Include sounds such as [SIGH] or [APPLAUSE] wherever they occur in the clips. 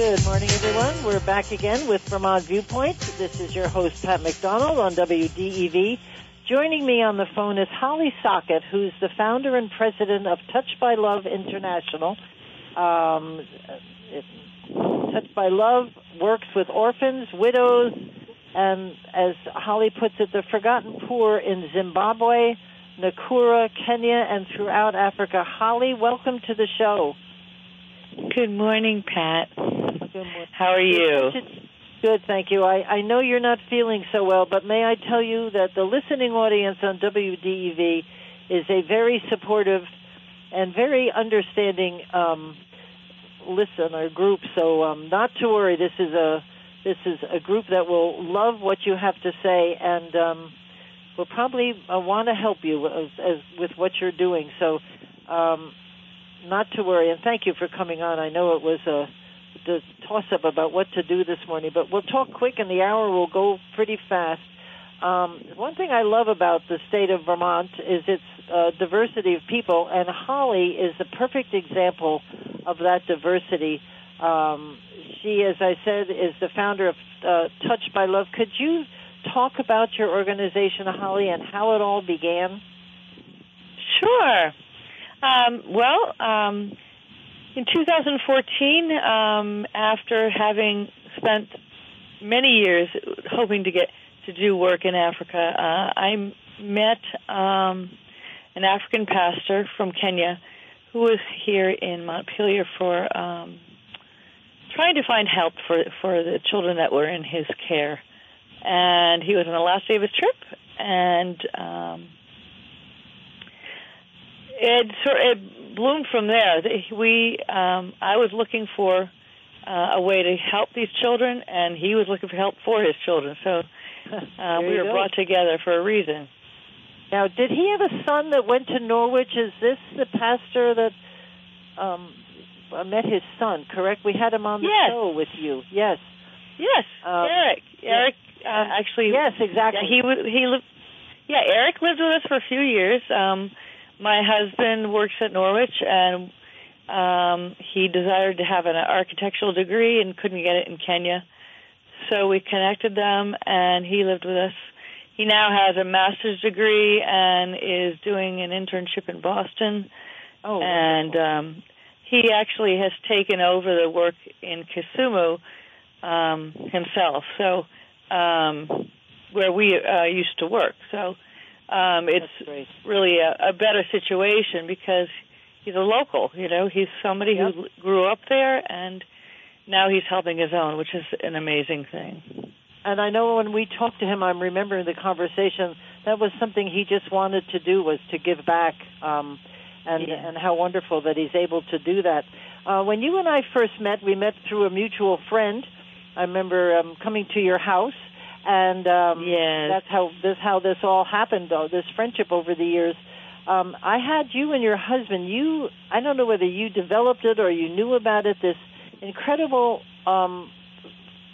Good morning, everyone. We're back again with Vermont Viewpoint. This is your host, Pat McDonald, on WDEV. Joining me on the phone is Holly Stockett, who's the founder and president of Touched By Love International. Um, Touched By Love works with orphans, widows, and as Holly puts it, the forgotten poor in Zimbabwe, Nakuru, Kenya, and throughout Africa. Holly, welcome to the show. Good morning, Pat. Good morning. How are you? Good, thank you. I, I know you're not feeling so well, but may I tell you that the listening audience on WDEV is a very supportive and very understanding um, listener group. So um, not to worry. This is a this is a group that will love what you have to say and um, will probably uh, want to help you as, as with what you're doing. So um, not to worry. And thank you for coming on. I know it was a the toss up about what to do this morning, but we'll talk quick and the hour will go pretty fast. Um, one thing I love about the state of Vermont is its uh, diversity of people, and Holly is a perfect example of that diversity. Um, she, as I said, is the founder of uh, Touched By Love. Could you talk about your organization, Holly, and how it all began? Sure. Um, well, um, in 2014, um, after having spent many years hoping to get to do work in Africa, uh, I met um, an African pastor from Kenya who was here in Montpelier for um, trying to find help for for the children that were in his care, and he was on the last day of his trip, and um, it sort it bloomed from there. We um, I was looking for uh, a way to help these children, and he was looking for help for his children. So uh, we were go. brought together for a reason. Now, did he have a son that went to Norwich? Is this the pastor that um, met his son? Correct. We had him on the Yes. show with you. Yes. Yes, Um, Eric. Eric uh, actually. Yes, exactly. Yeah, he. He lived. Yeah, Eric lived with us for a few years. Um, my husband works at Norwich, and um, he desired to have an architectural degree and couldn't get it in Kenya. So we connected them, and he lived with us. He now has a master's degree and is doing an internship in Boston. Oh, and um, he actually has taken over the work in Kisumu um, himself. So um, where we uh, used to work. So um, it's really a, a better situation because he's a local. You know, he's somebody Yep. who grew up there and now he's helping his own, which is an amazing thing. And I know when we talked to him, I'm remembering the conversation. That was something he just wanted to do was to give back, um, and Yeah. and how wonderful that he's able to do that. Uh, when you and I first met, we met through a mutual friend. I remember um, coming to your house, and um, Yes. that's how this how this all happened. Though this friendship over the years. Um, I had you and your husband. You, I don't know whether you developed it or you knew about it. This incredible um,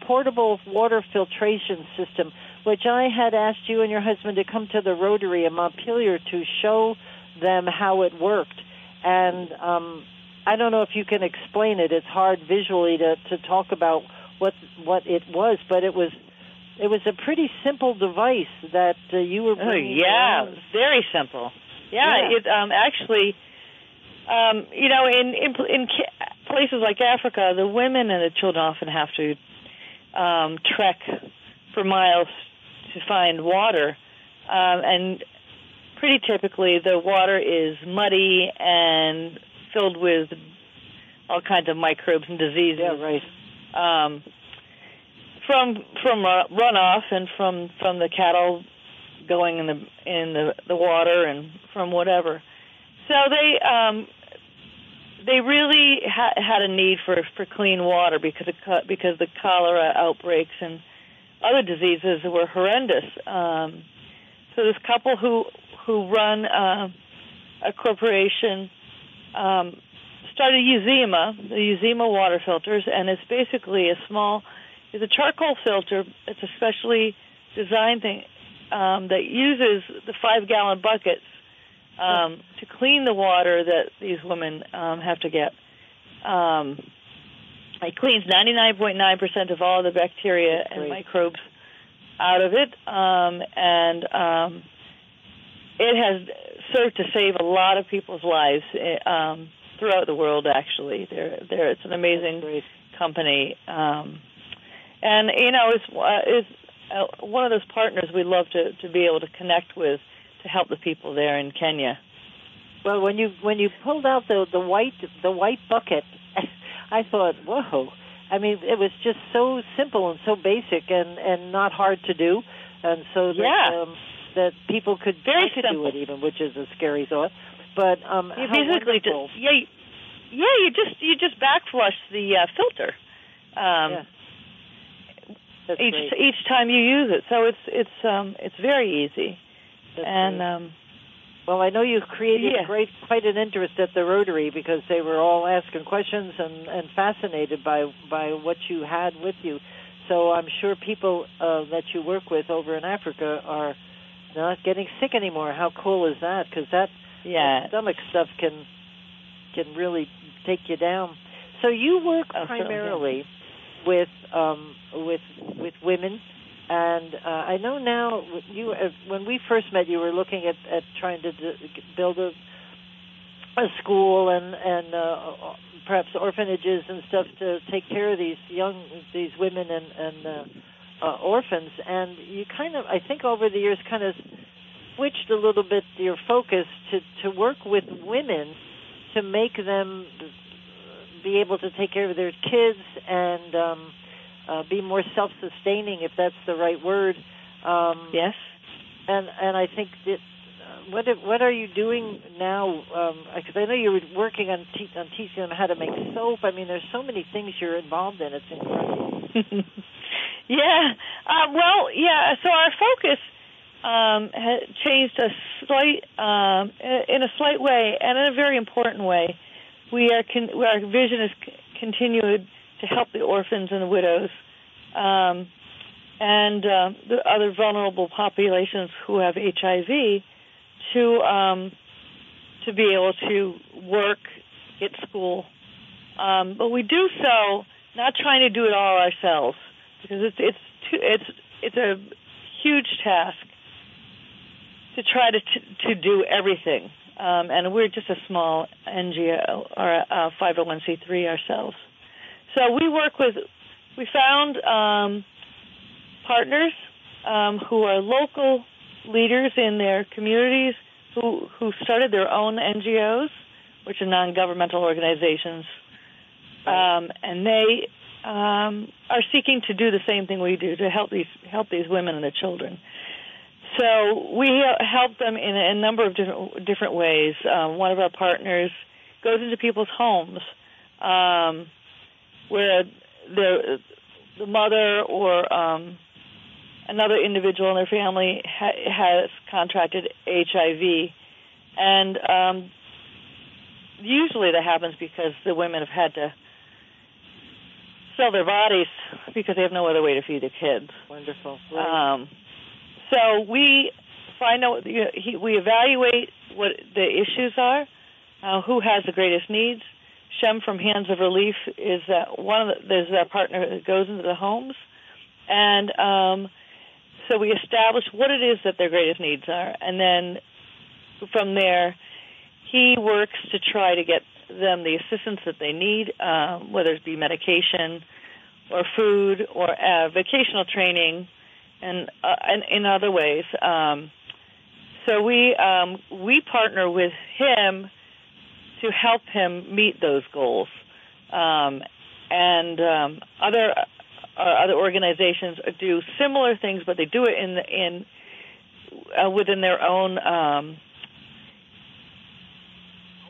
portable water filtration system, which I had asked you and your husband to come to the Rotary in Montpelier to show them how it worked. And um, I don't know if you can explain it. It's hard visually to, to talk about what what it was, but it was it was a pretty simple device that uh, you were. bringing. Oh yeah, around. very simple. Yeah, Yeah. it um, actually, um, you know, in in, in places like Africa, the women and the children often have to um, trek for miles to find water, um, and pretty typically the water is muddy and filled with all kinds of microbes and diseases Yeah, right. um, from from runoff and from from the cattle going in the in the the water and from whatever. So they um, they really ha- had a need for for clean water because of, because the cholera outbreaks and other diseases were horrendous. Um, so this couple who who run uh, a corporation um, started Uzima, the Uzima water filters, and it's basically a small, it's a charcoal filter. It's a specially designed thing um, that uses the five gallon buckets um, to clean the water that these women um, have to get. Um, it cleans 99.9% of all the bacteria and microbes out of it, um, and um, it has served to save a lot of people's lives eh, um, throughout the world. Actually, they're, they're, it's an amazing company, um, and you know, is uh, it's uh, one of those partners we love to to be able to connect with to help the people there in Kenya. Well, when you when you pulled out the the white the white bucket, [LAUGHS] I thought, whoa. I mean, it was just so simple and so basic and and not hard to do, and so that yeah. um, that people could very simple. do it even, which is a scary thought. But um, you basically just yeah, yeah. You just you just backflush the uh, filter. Um, Yeah. That's each great. each time you use it. So it's it's um it's very easy. That's and great. um Well, I know you've created Yeah. great, quite an interest at the Rotary because they were all asking questions and, and fascinated by by what you had with you. So I'm sure people uh, that you work with over in Africa are not getting sick anymore. How cool is that? Because that yeah. stomach stuff can can really take you down. So you work Oh, primarily with um, with women, and uh, I know now you uh, when we first met, you were looking at, at trying to d- build a a school and and uh, perhaps orphanages and stuff to take care of these young these women and and uh, uh, orphans. And you kind of, I think, over the years, kind of switched a little bit your focus to to work with women to make them be able to take care of their kids and um, uh, be more self-sustaining, if that's the right word. Um, Yes. and and I think that uh, what if, what are you doing now? Because I know you were working on te- on teaching them how to make soap. I mean, there's so many things you're involved in. It's incredible. [LAUGHS] yeah. Uh, well, yeah. So our focus um, ha changed a slight, um, in a slight way, and in a very important way. We are con- our vision is c- continued to help the orphans and the widows, um, and uh, the other vulnerable populations who have HIV, to um, to be able to work, get school, um, but we do so not trying to do it all ourselves because it's it's too, it's it's a huge task to try to to do everything. Um, and we're just a small NGO or a 501c3 ourselves. So we work with we found um, partners um, who are local leaders in their communities who who started their own NGOs, which are non-governmental organizations, um, and they um, are seeking to do the same thing we do to help these help these women and their children. So we help them in a number of different different ways. Um, one of our partners goes into people's homes um, where the the mother or um, another individual in their family ha- has contracted HIV, and um, usually that happens because the women have had to sell their bodies because they have no other way to feed their kids. Wonderful. Right. Um, so we find out, you know, he, we evaluate what the issues are, uh, who has the greatest needs. Shem from Hands of Relief is uh, one of the, there's a partner that goes into the homes, and um, so we establish what it is that their greatest needs are, and then from there, he works to try to get them the assistance that they need, um, whether it be medication or food or uh, vocational training, and uh, and in other ways. Um, so we um, we partner with him to help him meet those goals, um, and um, other uh, other organizations do similar things, but they do it in in uh, within their own um,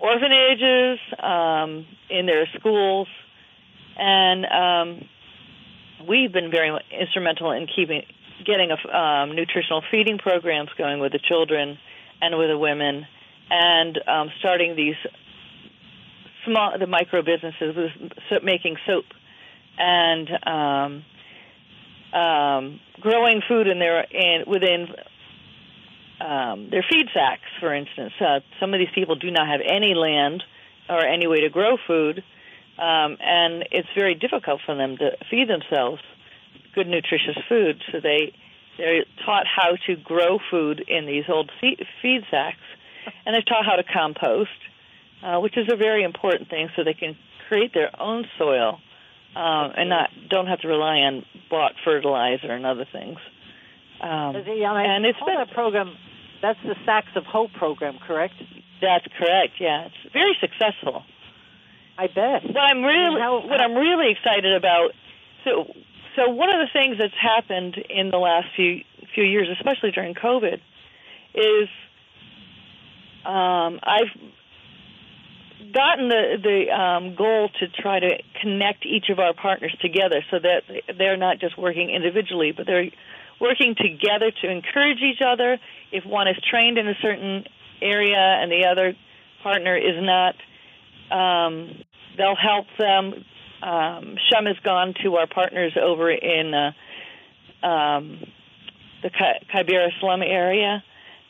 orphanages, um, in their schools, and um, we've been very instrumental in keeping getting a, um, nutritional feeding programs going with the children and with the women, and um, starting these small the micro businesses with making soap and um, um, growing food in their in within um, their feed sacks, for instance. Uh, some of these people do not have any land or any way to grow food, um, and it's very difficult for them to feed themselves good, nutritious food. So they they're taught how to grow food in these old feed sacks, and they're taught how to compost, uh, which is a very important thing, so they can create their own soil um, and not don't have to rely on bought fertilizer and other things. Um, and it's been a program. That's the Sacks of Hope program, correct? That's correct. Yeah, it's very successful. I bet. What I'm really how, what I'm really excited about. So, so one of the things that's happened in the last few few years, especially during COVID, is um, I've gotten the the um, goal to try to connect each of our partners together so that they're not just working individually, but they're working together to encourage each other. If one is trained in a certain area and the other partner is not, um, they'll help them. Um, Shem has gone to our partners over in uh, um, the Kibera slum area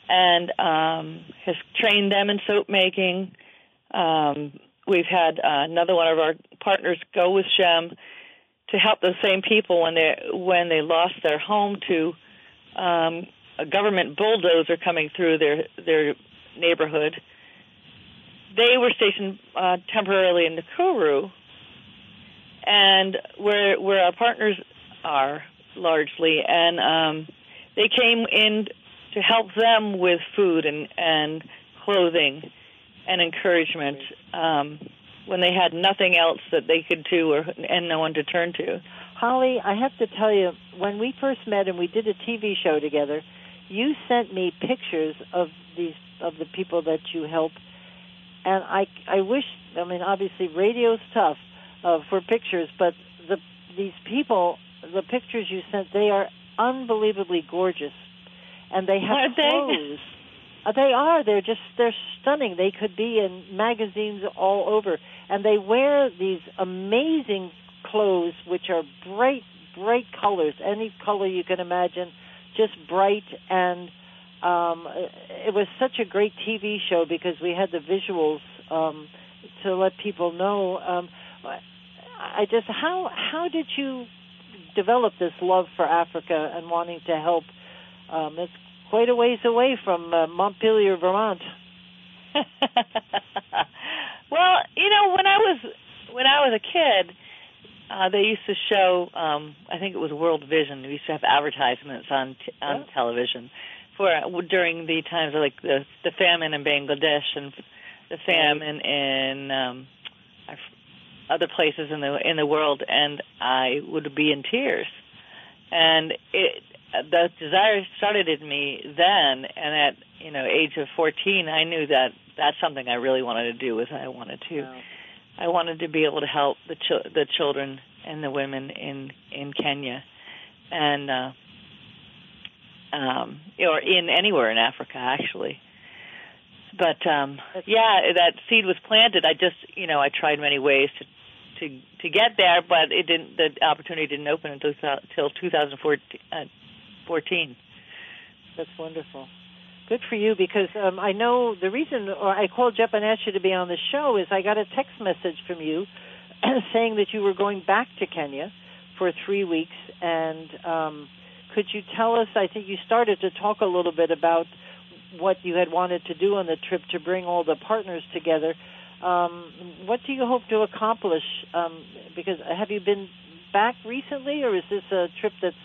and um, has trained them in soap making um, we've had uh, another one of our partners go with Shem to help the same people when they when they lost their home to um, a government bulldozer coming through their their neighborhood. They were stationed uh, temporarily in Nakuru, and where where our partners are largely, and um, they came in to help them with food and and clothing and encouragement um, when they had nothing else that they could do or and no one to turn to. Holly, I have to tell you, when we first met and we did a TV show together, you sent me pictures of these of the people that you help, and I I wish I mean obviously radio's tough uh, for pictures, but the these people the pictures you sent they are unbelievably gorgeous, and they have clothes. Uh, they are. They're just they're stunning. They could be in magazines all over, and they wear these amazing clothes, which are bright, bright colors, any color you can imagine, just bright. And um, it was such a great TV show because we had the visuals um, to let people know. Um, I just how how did you develop this love for Africa and wanting to help? Um, it's quite a ways away from uh, Montpelier, Vermont. [LAUGHS] well, you know, when I was when I was a kid, uh, they used to show. Um, I think it was World Vision. We used to have advertisements on t- on yeah. television for uh, during the times of like the the famine in Bangladesh and the famine in um, other places in the in the world, and I would be in tears. And it the desire started in me then, and at you know age of 14, I knew that that's something I really wanted to do. Was I wanted to, wow. I wanted to be able to help the ch- the children and the women in in Kenya, and uh, um, or in anywhere in Africa actually. But um, yeah, that seed was planted. I just you know I tried many ways to to to get there, but it didn't. The opportunity didn't open until until 2014. Uh, 14. That's wonderful. Good for you because um, I know the reason I called Jeff and asked you to be on the show is I got a text message from you [CLEARS THROAT] saying that you were going back to Kenya for three weeks. And um, could you tell us? I think you started to talk a little bit about what you had wanted to do on the trip to bring all the partners together. Um, what do you hope to accomplish? Um, because have you been back recently, or is this a trip that's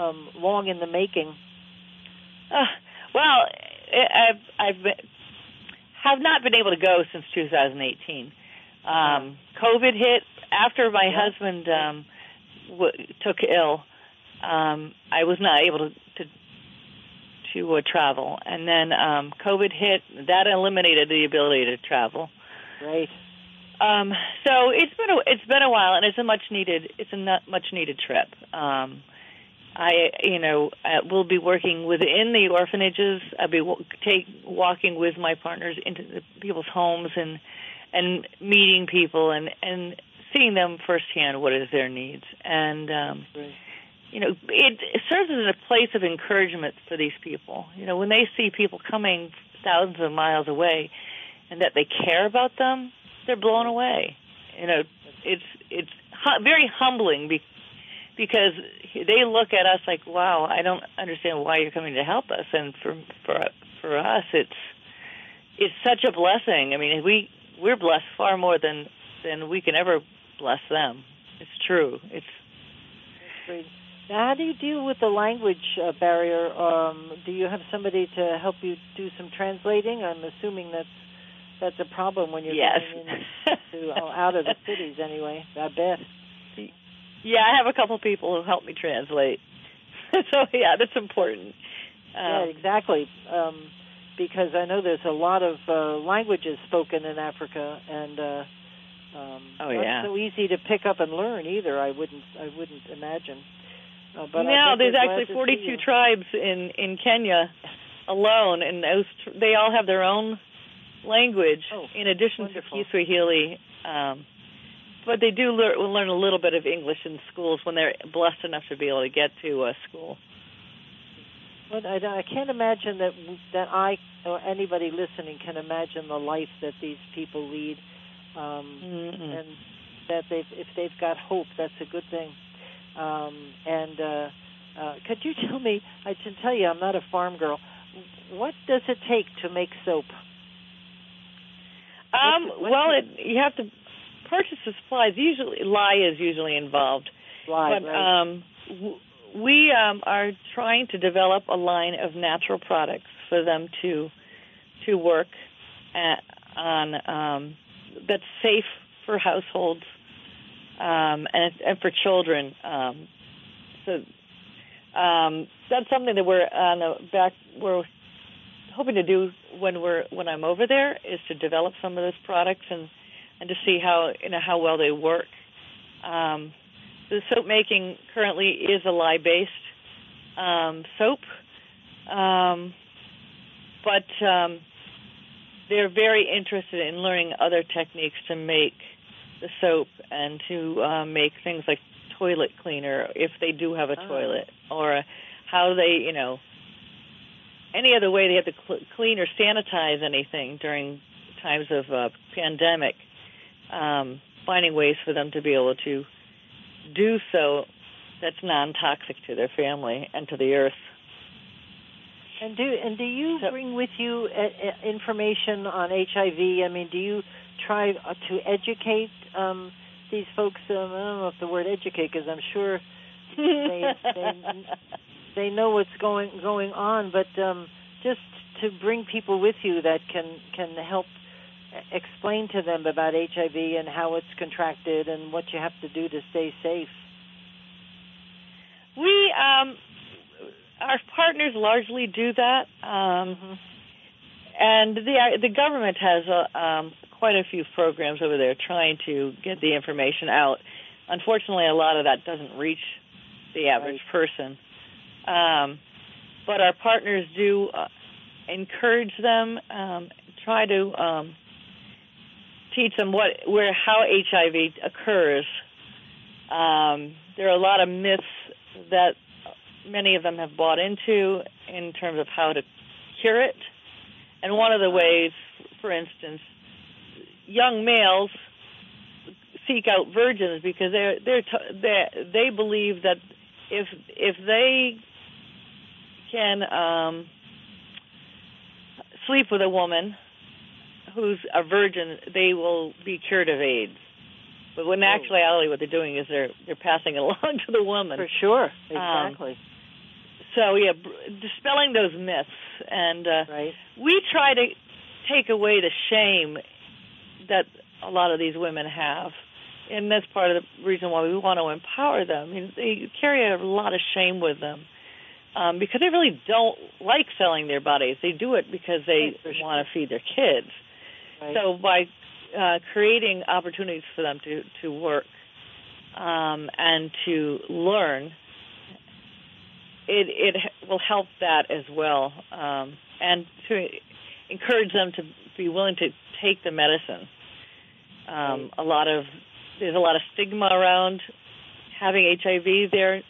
um, long in the making? Uh, well, I've I've been, have not been able to go since 2018. Um, COVID hit after my husband um, w- took ill. Um, I was not able to, to to uh, travel, and then um, COVID hit. That eliminated the ability to travel. Right. Um, so it's been a it's been a while, and it's a much needed it's a much needed trip. Um, I you know I will be working within the orphanages. I'll be w- take walking with my partners into the people's homes and and meeting people and and seeing them firsthand what is their needs and um, right. you know it, it serves as a place of encouragement for these people. You know when they see people coming thousands of miles away and that they care about them they're blown away. You know, it's it's hu- very humbling be- because they look at us like, "Wow, I don't understand why you're coming to help us." And for for for us, it's it's such a blessing. I mean, we we're blessed far more than than we can ever bless them. It's true. It's great. Now, how do you deal with the language uh, barrier? Um, do you have somebody to help you do some translating? I'm assuming that's that's a problem when you're yes. getting into, uh, out of the cities anyway. I bet. Yeah, I have a couple people who help me translate. [LAUGHS] so yeah, that's important. Um, yeah, exactly. Um, because I know there's a lot of uh, languages spoken in Africa, and uh, um, oh, not so easy to pick up and learn either. I wouldn't. I wouldn't imagine. Uh, but now there's actually 42 tribes in in Kenya alone, and those they all have their own language oh, in addition wonderful. to Kiswahili. Um, but they do learn, learn a little bit of English in schools when they're blessed enough to be able to get to a school. But I, I can't imagine that that I or anybody listening can imagine the life that these people lead, um, mm-hmm. and that they if they've got hope, that's a good thing. Um, and uh, uh, could you [LAUGHS] tell me? I can tell you, I'm not a farm girl. What does it take to make soap? Um, what's, what's well, it, you have to purchase the supplies. Usually, lye is usually involved. Lye, but right. um, w- we um, are trying to develop a line of natural products for them to to work at, on um, that's safe for households um, and and for children. Um, so um, that's something that we're on the back. We're hoping to do when we're when I'm over there is to develop some of those products and and to see how you know how well they work. Um, the soap making currently is a lye based um, soap, um, but um, they're very interested in learning other techniques to make the soap and to uh, make things like toilet cleaner if they do have a Oh. toilet or how they you know any other way they have to cl- clean or sanitize anything during times of uh, pandemic, um, finding ways for them to be able to do so that's non-toxic to their family and to the earth. And do and do you So- bring with you uh, uh, information on HIV? I mean, do you try uh, to educate um, these folks? Um, I don't know if the word educate, because I'm sure they, they [LAUGHS] they know what's going going on, but um, just to bring people with you that can can help explain to them about HIV and how it's contracted and what you have to do to stay safe. we um, our partners largely do that, um, Mhm. and the the government has uh, um, quite a few programs over there trying to get the information out. Unfortunately, a lot of that doesn't reach the average person. Um, but our partners do uh, encourage them, um, try to um, teach them what where how HIV occurs. Um, there are a lot of myths that many of them have bought into in terms of how to cure it. And one of the ways, for instance, young males seek out virgins because they're they're t- they they believe that if if they can um, sleep with a woman who's a virgin, they will be cured of AIDS. But when Oh. actuality, what they're doing is they're they're passing it [LAUGHS] along to the woman. For sure, Um, exactly. So yeah, dispelling those myths, and uh, right. we try to take away the shame that a lot of these women have, and that's part of the reason why we want to empower them. I mean, they carry a lot of shame with them um, because they really don't like selling their bodies. They do it because they Right, sure. want to feed their kids. Right. So by uh, creating opportunities for them to to work um, and to learn, it it will help that as well, um, and to encourage them to be willing to take the medicine. Um, a lot of there's a lot of stigma around having HIV there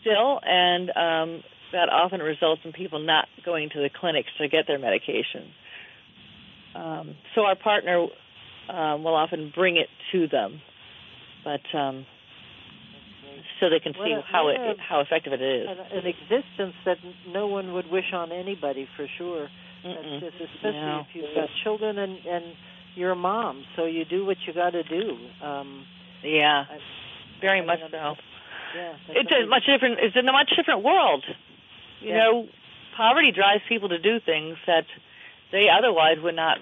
still, and um, that often results in people not going to the clinics to get their medication. Um, so our partner um, will often bring it to them, but um, so they can see how it how effective it is. an, an existence that no one would wish on anybody for sure. Mm-mm. That's just, especially No. if you've got children and and you're a mom, so you do what you got to do. Um, Yeah, I- very I much so. yeah, It's a much different. It's in a much different world. You Yeah. know, poverty drives people to do things that they otherwise would not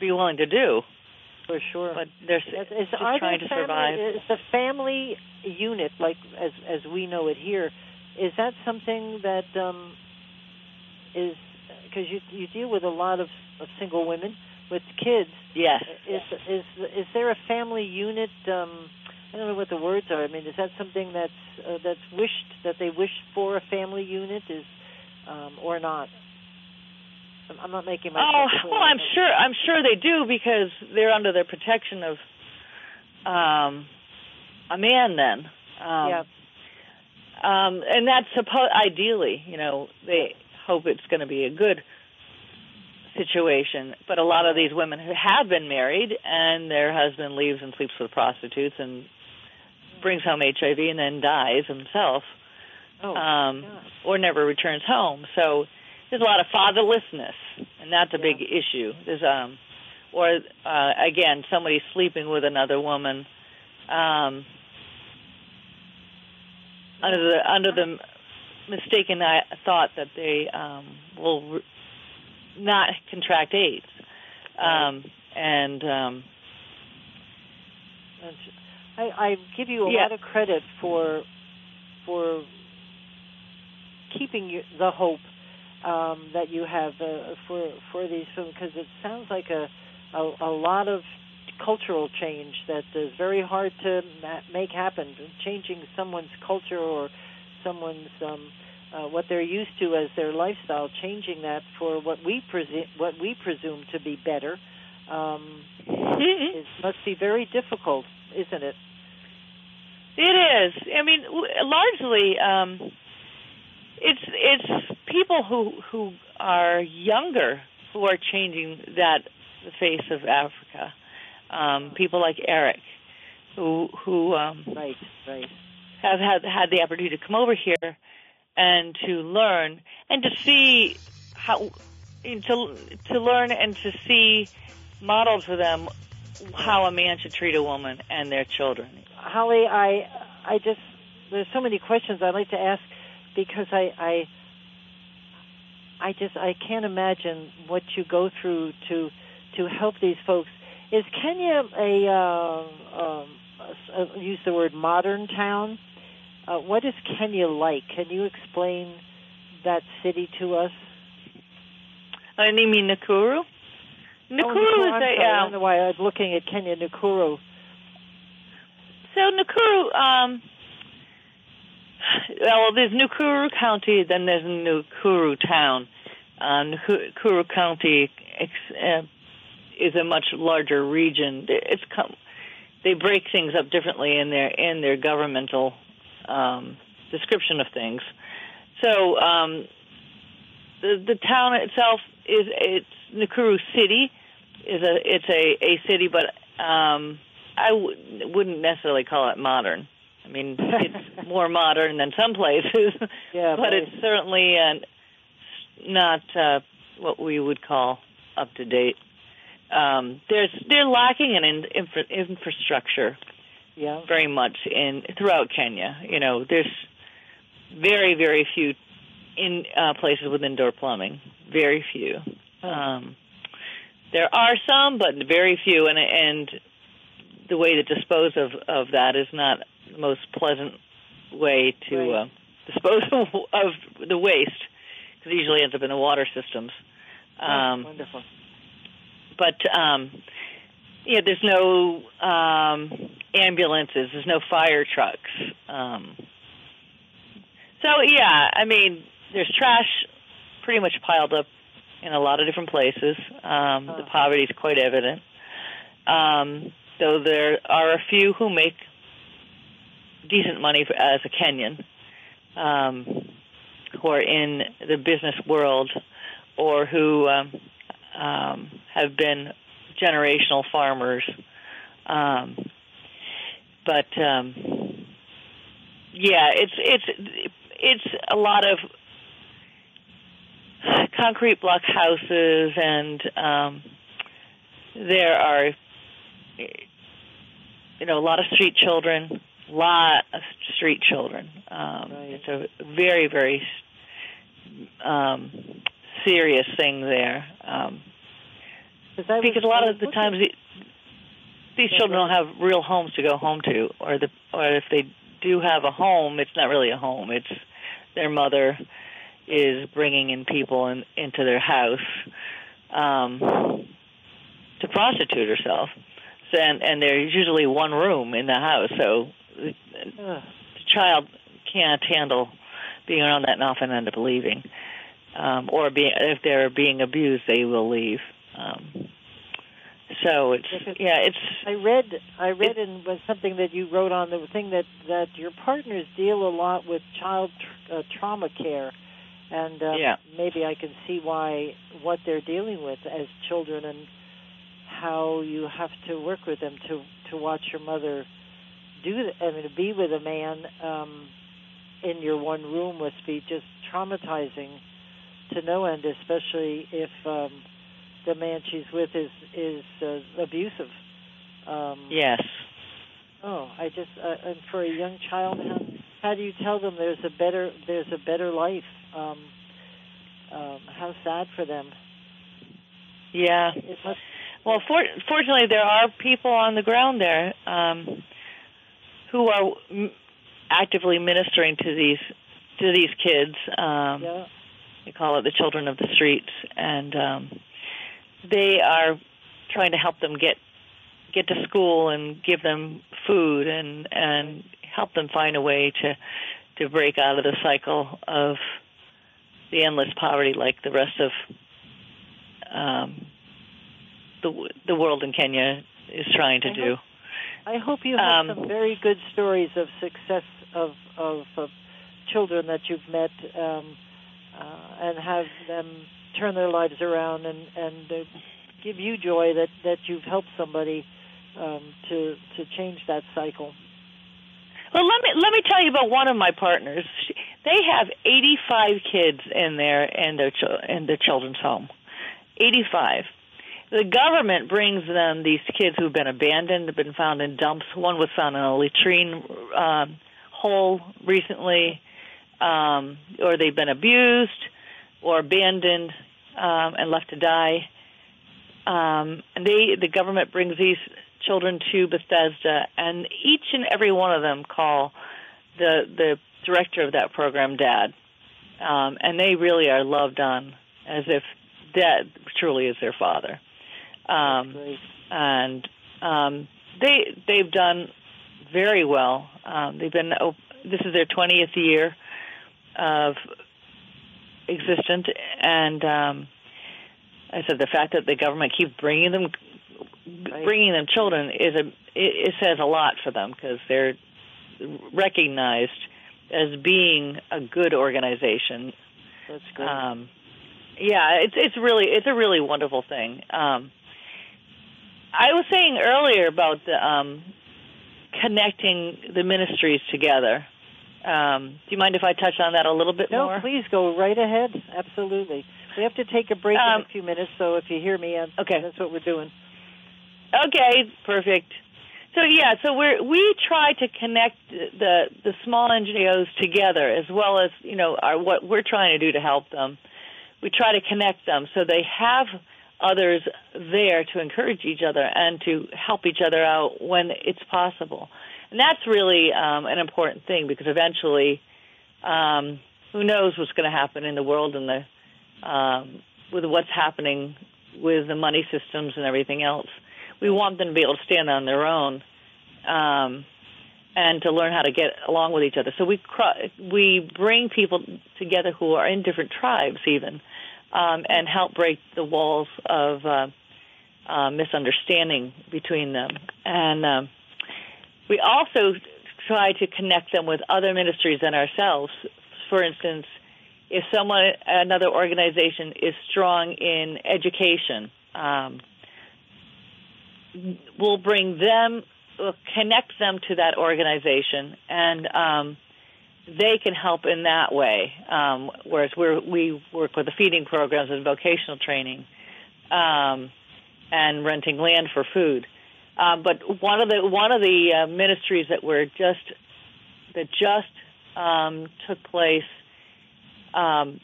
be willing to do. for sure. But they're Is, is, just are trying to family, survive. Is the family unit, like as as we know it here, is that something that um, is because you you deal with a lot of, of single women with kids? Yes. Is is is there a family unit? Um, I don't know what the words are. I mean, is that something that's uh, that's wished that they wish for a family unit is um, or not? I'm, not making myself Oh clear. well, I'm sure. I'm sure they do because they're under the protection of um, a man. Then. Um, yeah. Um, and that's supposed ideally, you know, they hope it's going to be a good situation. But a lot of these women who have been married and their husband leaves and sleeps with prostitutes and brings home HIV and then dies himself, Oh, um, God. or never returns home. So there's a lot of fatherlessness, and that's a big issue. There's um, or uh, again, somebody sleeping with another woman. Um, under the under the mistaken i- thought that they um, will re- not contract AIDS, um, and um, I, I give you a Yeah. lot of credit for for keeping the hope um, that you have uh, for for these films because it sounds like a, a a lot of cultural change that is very hard to ma- make happen. Changing someone's culture or someone's um, uh, what they're used to as their lifestyle, changing that for what we presume what we presume to be better. Um, is, must be very difficult, isn't it? It is. I mean, largely, um, it's it's people who who are younger who are changing that the face of Africa. Um, people like Eric, who who um, Right, right. have had had the opportunity to come over here and to learn and to see how to to learn and to see modeled for them how a man should treat a woman and their children. Holly, I I just there's so many questions I'd like to ask because I I I just I can't imagine what you go through to to help these folks. Is Kenya a uh, um, a, use the word modern town? Uh, what is Kenya like? Can you explain that city to us? I you mean Nakuru? Nakuru oh, is I'm a sorry, I don't know why I'm looking at Kenya Nakuru. so Nakuru. Um, well, there's Nakuru County, then there's Nakuru Town. Uh, Nakuru County uh, is a much larger region. It's com- they break things up differently in their in their governmental um, description of things. So um, the the town itself is it's Nakuru City is a it's a a city, but um, I w- wouldn't necessarily call it modern. I mean, it's [LAUGHS] more modern than some places, [LAUGHS] Yeah, but it's certainly uh, not uh, what we would call up to date. Um, there's they're lacking in, in infra- infrastructure yeah. very much in throughout Kenya. You know, there's very very few in uh, places with indoor plumbing. Very few. Um, there are some, but very few, and and the way to dispose of of that is not the most pleasant way to Right. uh, disposal [LAUGHS] of the waste because it usually ends up in the water systems. Oh, Um, wonderful. but um, yeah, there's no um, ambulances, there's no fire trucks. Um, so yeah, I mean, there's trash pretty much piled up in a lot of different places. Um, The Uh. poverty is quite evident. Um, though there are a few who make decent money for, as a Kenyan, um, who are in the business world or who um, um, have been generational farmers. Um, but um, yeah, it's it's it's a lot of concrete block houses, and um, there are you know a lot of street children, lot of street children. Um, Right. It's a very very um, serious thing there. Um, 'Cause I was- because a lot of the looking- times the- these Yeah, children don't have real homes to go home to, or the or if they do have a home, it's not really a home. It's their mother is bringing in people in, into their house um, to prostitute herself. And and there's usually one room in the house, so the, child can't handle being around that and often end up leaving. Um, or being, if they're being abused, they will leave. Um, so it's yeah, it's I read I read in was something that you wrote on the thing that that your partners deal a lot with child tr- uh, trauma care, and uh, Yeah. maybe I can see why what they're dealing with as children and how you have to work with them to to watch your mother do th- I mean to be with a man um, in your one room must be just traumatizing to no end, especially if um, the man she's with is is uh, abusive. Um, yes. Oh, I just uh, and for a young child, how, how do you tell them there's a better there's a better life? Um, um, how sad for them. Yeah. Must, Well, for, fortunately, there are people on the ground there um, who are actively ministering to these to these kids. Um, yeah. We call it the children of the streets, and um, they are trying to help them get get to school and give them food and and help them find a way to to break out of the cycle of the endless poverty like the rest of um, the the world in Kenya is trying to I do. I hope you have Um, some very good stories of success of of, of children that you've met um, uh, and have them turn their lives around and and uh, give you joy that that you've helped somebody um, to to change that cycle. Well, let me let me tell you about one of my partners. She, they have 85 kids in their in their in their children's home. 85. The government brings them these kids who've been abandoned, have been found in dumps. One was found in a latrine um, hole recently, um, or they've been abused or abandoned um, and left to die. Um, and they, the government brings these children to Bethesda, and each and every one of them call the the director of that program dad, um, and they really are loved on as if dad truly is their father. Um, and um, they they've done very well. Um, they've been op- this is their twentieth year of existence, and um, I said the fact that the government keeps bringing them Right. bringing them children is a it, it says a lot for them because they're recognized as being a good organization That's great. um, yeah, it's it's really it's a really wonderful thing. Um, I was saying earlier about the um, connecting the ministries together. Um, do you mind if I touch on that a little bit no, more? No, please go right ahead. Absolutely. We have to take a break Um, in a few minutes, so if you hear me, uh, Okay. that's what we're doing. Okay, perfect. So yeah, so we we try to connect the the small NGOs together as well as you know our, what we're trying to do to help them. We try to connect them so they have others there to encourage each other and to help each other out when it's possible. And that's really um, an important thing because eventually um, who knows what's going to happen in the world and the um, with what's happening with the money systems and everything else. We want them to be able to stand on their own um, and to learn how to get along with each other. So we we bring people together who are in different tribes, even, um, and help break the walls of uh, uh, misunderstanding between them. And um, we also try to connect them with other ministries and ourselves. For instance, if someone, another organization is strong in education, um, we'll bring them, we'll connect them to that organization, and um, they can help in that way. Um, whereas we work with the feeding programs and vocational training, um, and renting land for food. Uh, but one of the one of the uh, ministries that were just that just um, took place um,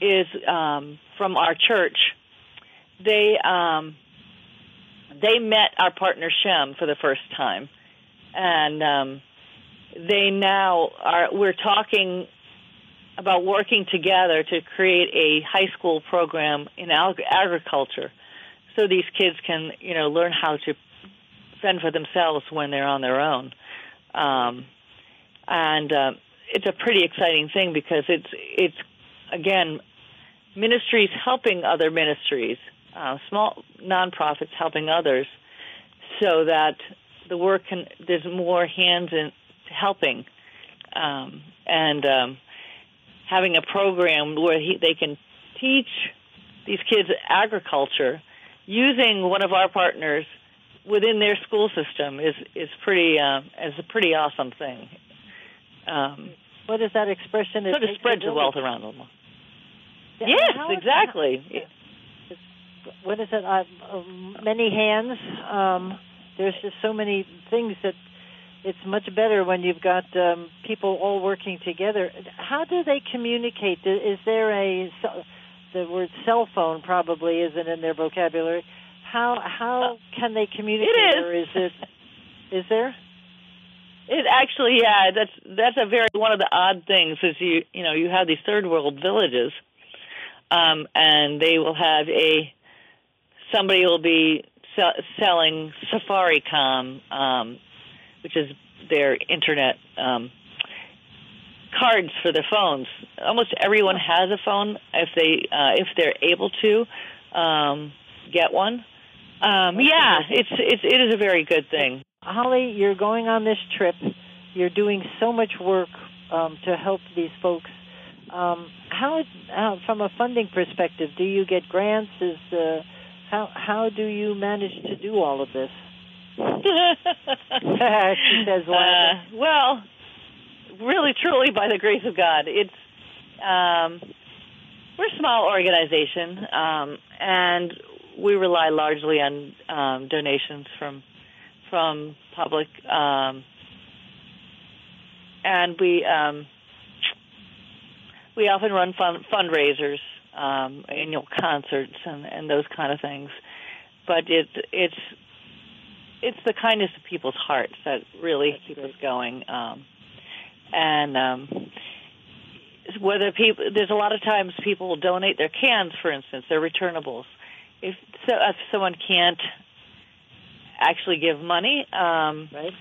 is um, from our church. They um, they met our partner Shem for the first time, and um, they now are. We're talking about working together to create a high school program in ag- agriculture, so these kids can you know learn how to fend for themselves when they're on their own. Um, and uh, it's a pretty exciting thing because it's it's again ministries helping other ministries, uh, small nonprofits helping others, so that the work can there's more hands in helping, um, and um, having a program where he, they can teach these kids agriculture using one of our partners within their school system is is pretty uh, is a pretty awesome thing. Um, what is that expression? Sort of spreads the wealth around them. Yeah, yes, exactly. What is it? Uh, many hands. Um, there's just so many things that it's much better when you've got um, people all working together. How do they communicate? Is there a the word cell phone probably isn't in their vocabulary? How how can they communicate? It is. Or is it? Is there? It actually, yeah, that's that's a very one of the odd things is you you know you have these third world villages, um, and they will have a somebody will be sell, selling Safaricom, um, which is their internet um, cards for the phones. Almost everyone has a phone if they uh, if they're able to um, get one. Um, yeah, it's it's it is a very good thing. Holly, you're going on this trip. You're doing so much work um, to help these folks. Um, how, how, from a funding perspective, do you get grants? Is uh, how how do you manage to do all of this? [LAUGHS] she says, uh, "Well, really, truly, by the grace of God, it's um, we're a small organization, um, and we rely largely on um, donations from from public, um, and we um, we often run fund, fundraisers, um, annual concerts, and, and those kind of things. But it's it's it's the kindness of people's hearts that really That's keep good. us going. Um, and um, whether people, there's a lot of times people donate their cans, for instance, their returnables. If so, if someone can't actually give money. Um, right.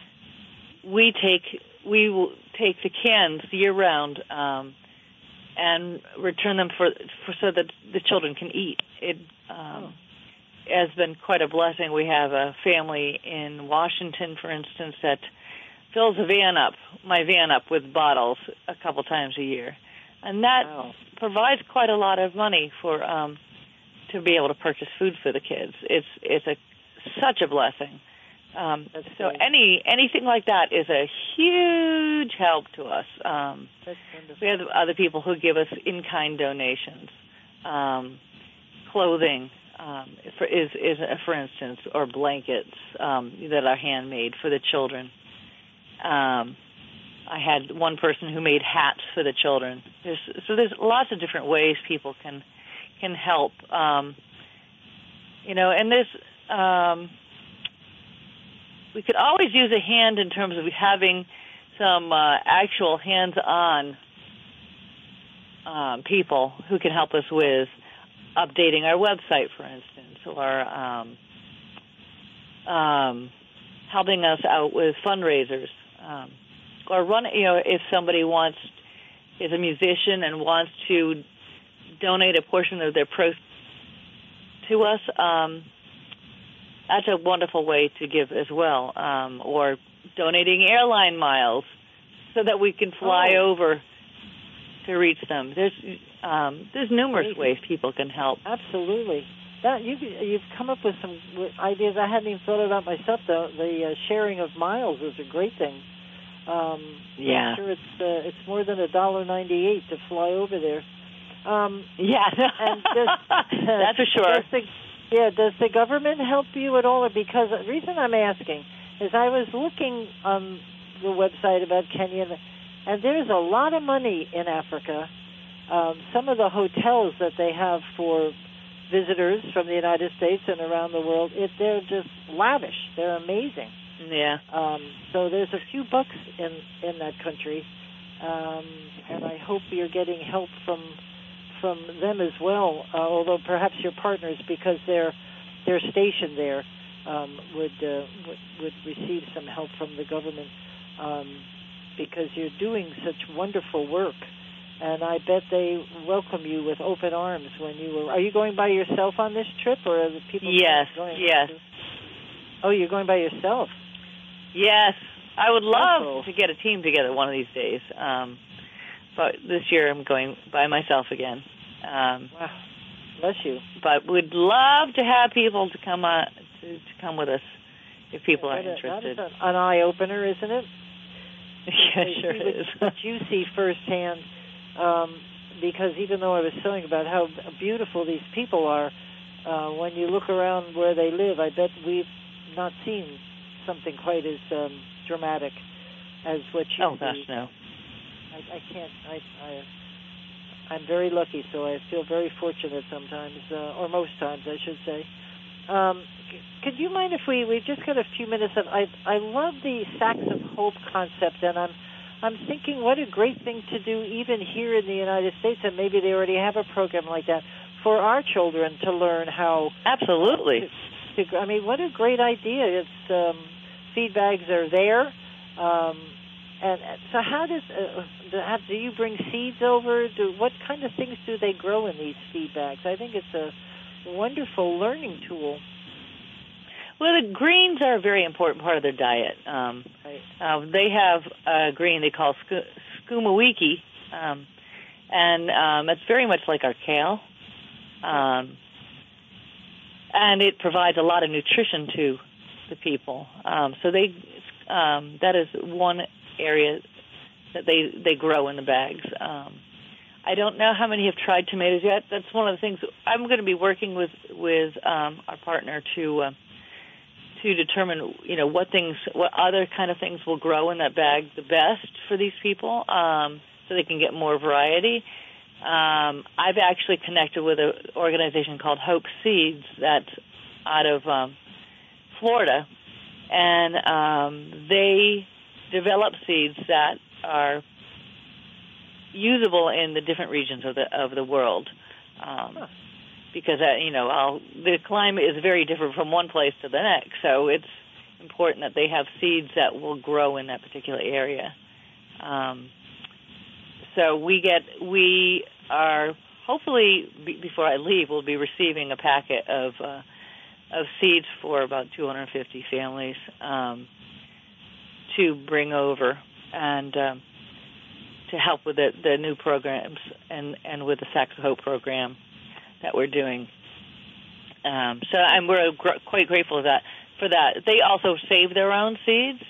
We take we will take the cans year round um, and return them for, for so that the children can eat. It um, has been quite a blessing. We have a family in Washington, for instance, that fills a van up, my van up with bottles a couple times a year, and that wow. provides quite a lot of money for um, to be able to purchase food for the kids. It's it's a such a blessing. Um, so any anything like that is a huge help to us. Um, we have other people who give us in kind donations, um, clothing, um, for, is is uh, for instance, or blankets um, that are handmade for the children. Um, I had one person who made hats for the children. There's, so there's lots of different ways people can can help. Um, you know, and there's um, we could always use a hand in terms of having some uh, actual hands-on um, people who can help us with updating our website, for instance, or um, um, helping us out with fundraisers, um, or run. You know, if somebody wants is a musician and wants to donate a portion of their pro to us, um, that's a wonderful way to give as well. Um, or donating airline miles so that we can fly Oh. over to reach them. There's um, there's numerous Amazing. ways people can help. Absolutely. That you you've come up with some ideas I hadn't even thought about myself. The the uh, sharing of miles is a great thing. Um, Yeah. I'm sure it's uh, it's more than a dollar ninety eight to fly over there. Um, Yeah, [LAUGHS] and does, that's for [LAUGHS] sure. Yeah, does the government help you at all? Or Because the reason I'm asking is I was looking on the website about Kenya, and there's a lot of money in Africa. Um, some of the hotels that they have for visitors from the United States and around the world, it, they're just lavish. They're amazing. Yeah. Um, so there's a few bucks in in that country, um, and I hope you're getting help from from them as well. Uh, although perhaps your partners, because they're they're stationed there, um, would, uh, would would receive some help from the government um, because you're doing such wonderful work. And I bet they welcome you with open arms when you were. Are you going by yourself on this trip, or are the people? Yes, Going yes. Oh, you're going by yourself. Yes, I would love Wonderful. to get a team together one of these days. Um, but this year I'm going by myself again. Um, Wow. Bless you. but we'd love to have people to come uh, to, to come with us if people are That is- interested. That is an, an eye opener, isn't it? [LAUGHS] yeah, sure it what, is. what you see firsthand, um, because even though I was telling about how beautiful these people are, uh, when you look around where they live, I bet we've not seen something quite as um, dramatic as what you oh see. gosh, no. I, I can't. I, I I'm very lucky, so I feel very fortunate sometimes, uh, or most times, I should say. Um, could you mind if we we've just got a few minutes of I I love the Sacks of Hope concept, and I'm I'm thinking what a great thing to do even here in the United States, and maybe they already have a program like that for our children to learn how Absolutely. to, I mean, what a great idea! It's um, feed bags are there, um, and so how does uh, how, do you bring seeds over? Do what kind of things do they grow in these feed bags? I think it's a wonderful learning tool. Well, the greens are a very important part of their diet. Um, Right. uh, they have a green they call sku- sukuma wiki, um, and um, it's very much like our kale. Um, and it provides a lot of nutrition to the people. Um, so they um, that is one area that they they grow in the bags. Um, I don't know how many have tried tomatoes yet. That's one of the things I'm going to be working with with um, our partner to uh, to determine, you know, what things, what other kind of things will grow in that bag the best for these people, um, so they can get more variety. Um, I've actually connected with an organization called Hope Seeds that's out of um, Florida, and um, they develop seeds that are usable in the different regions of the of the world. Um, Huh. Because uh, you know, I'll, the climate is very different from one place to the next, so it's important that they have seeds that will grow in that particular area. Um, so we get we are hopefully be, before I leave, we'll be receiving a packet of uh, of seeds for about 250 families um, to bring over and um, to help with the, the new programs and and with the of Hope program that we're doing. Um, so and we're gr- quite grateful for that. For that, they also save their own seeds.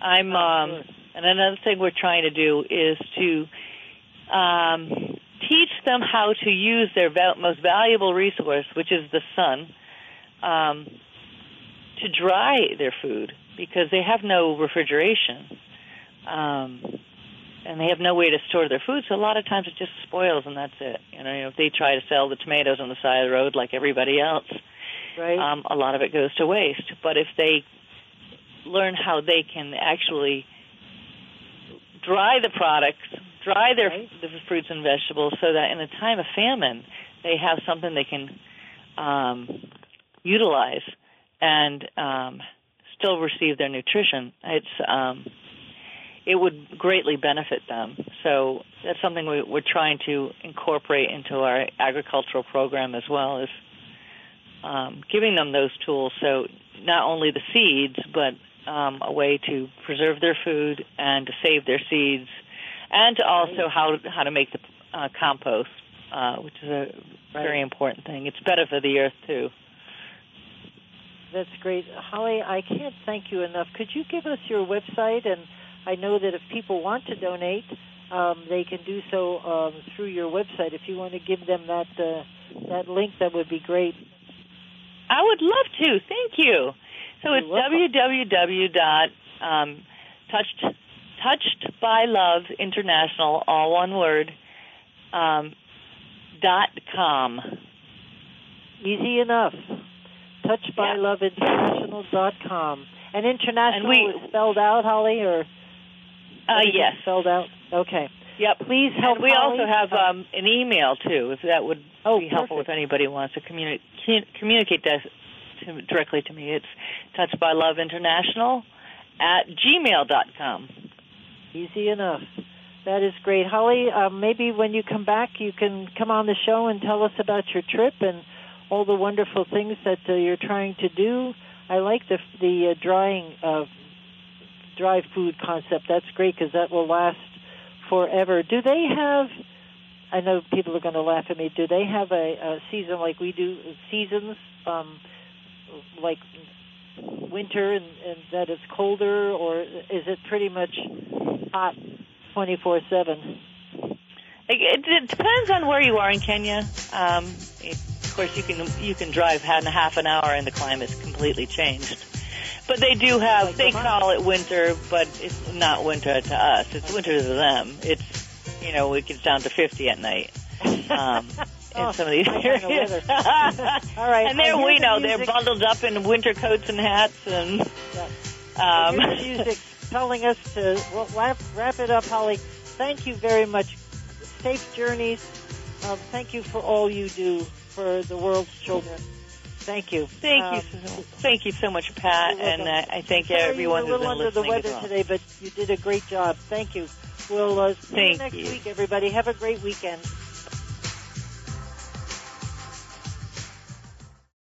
I'm Oh, um, and another thing we're trying to do is to um, teach them how to use their most valuable resource, which is the sun, um, to dry their food because they have no refrigeration. Um, and they have no way to store their food, so a lot of times it just spoils and that's it. You know, you know if they try to sell the tomatoes on the side of the road like everybody else, Right. um, a lot of it goes to waste. But if they learn how they can actually dry the products, dry their Right. the fruits and vegetables, so that in a time of famine, they have something they can um, utilize and um, still receive their nutrition. It's um, it would greatly benefit them. So that's something we, we're trying to incorporate into our agricultural program as well as um, giving them those tools. So not only the seeds, but um, a way to preserve their food and to save their seeds, and to also how how to make the uh, compost, uh, which is a very important thing. It's better for the earth too. That's great. Holly, I can't thank you enough. Could you give us your website? And I know that if people want to donate, um, they can do so um, through your website. If you want to give them that uh, that link, that would be great. I would love to. Thank you. So You're it's welcome. www dot um, touched touched by love international all one word um, dot com. Easy enough. Touchbyloveinternational.com. And international And we- is spelled out, Holly, or Uh, yes. spelled out. Okay. Yep. Please help. And we Holly. also have um, an email too, if that would Oh, be helpful perfect. if anybody wants to communi- commu- communicate that to, directly to me. It's touched by love international at gmail dot com. Easy enough. That is great, Holly. Um, maybe when you come back, you can come on the show and tell us about your trip and all the wonderful things that uh, you're trying to do. I like the the uh, drying of dry food concept. That's great because that will last forever. Do they have? I know people are going to laugh at me. Do they have a, a season like we do? Seasons, um, like winter, and, and that it's colder, or is it pretty much hot twenty four seven? It, depends on where you are in Kenya. Um, of course, you can you can drive half half an hour and the climate's completely changed. But they do have Like they call it winter, but it's not winter to us. It's winter to them. It's you know it gets down to fifty at night. Um, [LAUGHS] Oh, in some of these my kind of areas. [LAUGHS] All right, and there we the know they're bundled up in winter coats and hats and. I Um, music telling us to well, wrap, wrap it up, Holly. Thank you very much. Safe journeys. Um, thank you for all you do for the world's children. Thank you. Thank Um, you, so, thank you so much, Pat, You're and welcome. uh, I thank sorry everyone you were a little under the weather well. today, but you did a great job. Thank you. We'll uh, see Thank you next you. week, everybody. Have a great weekend.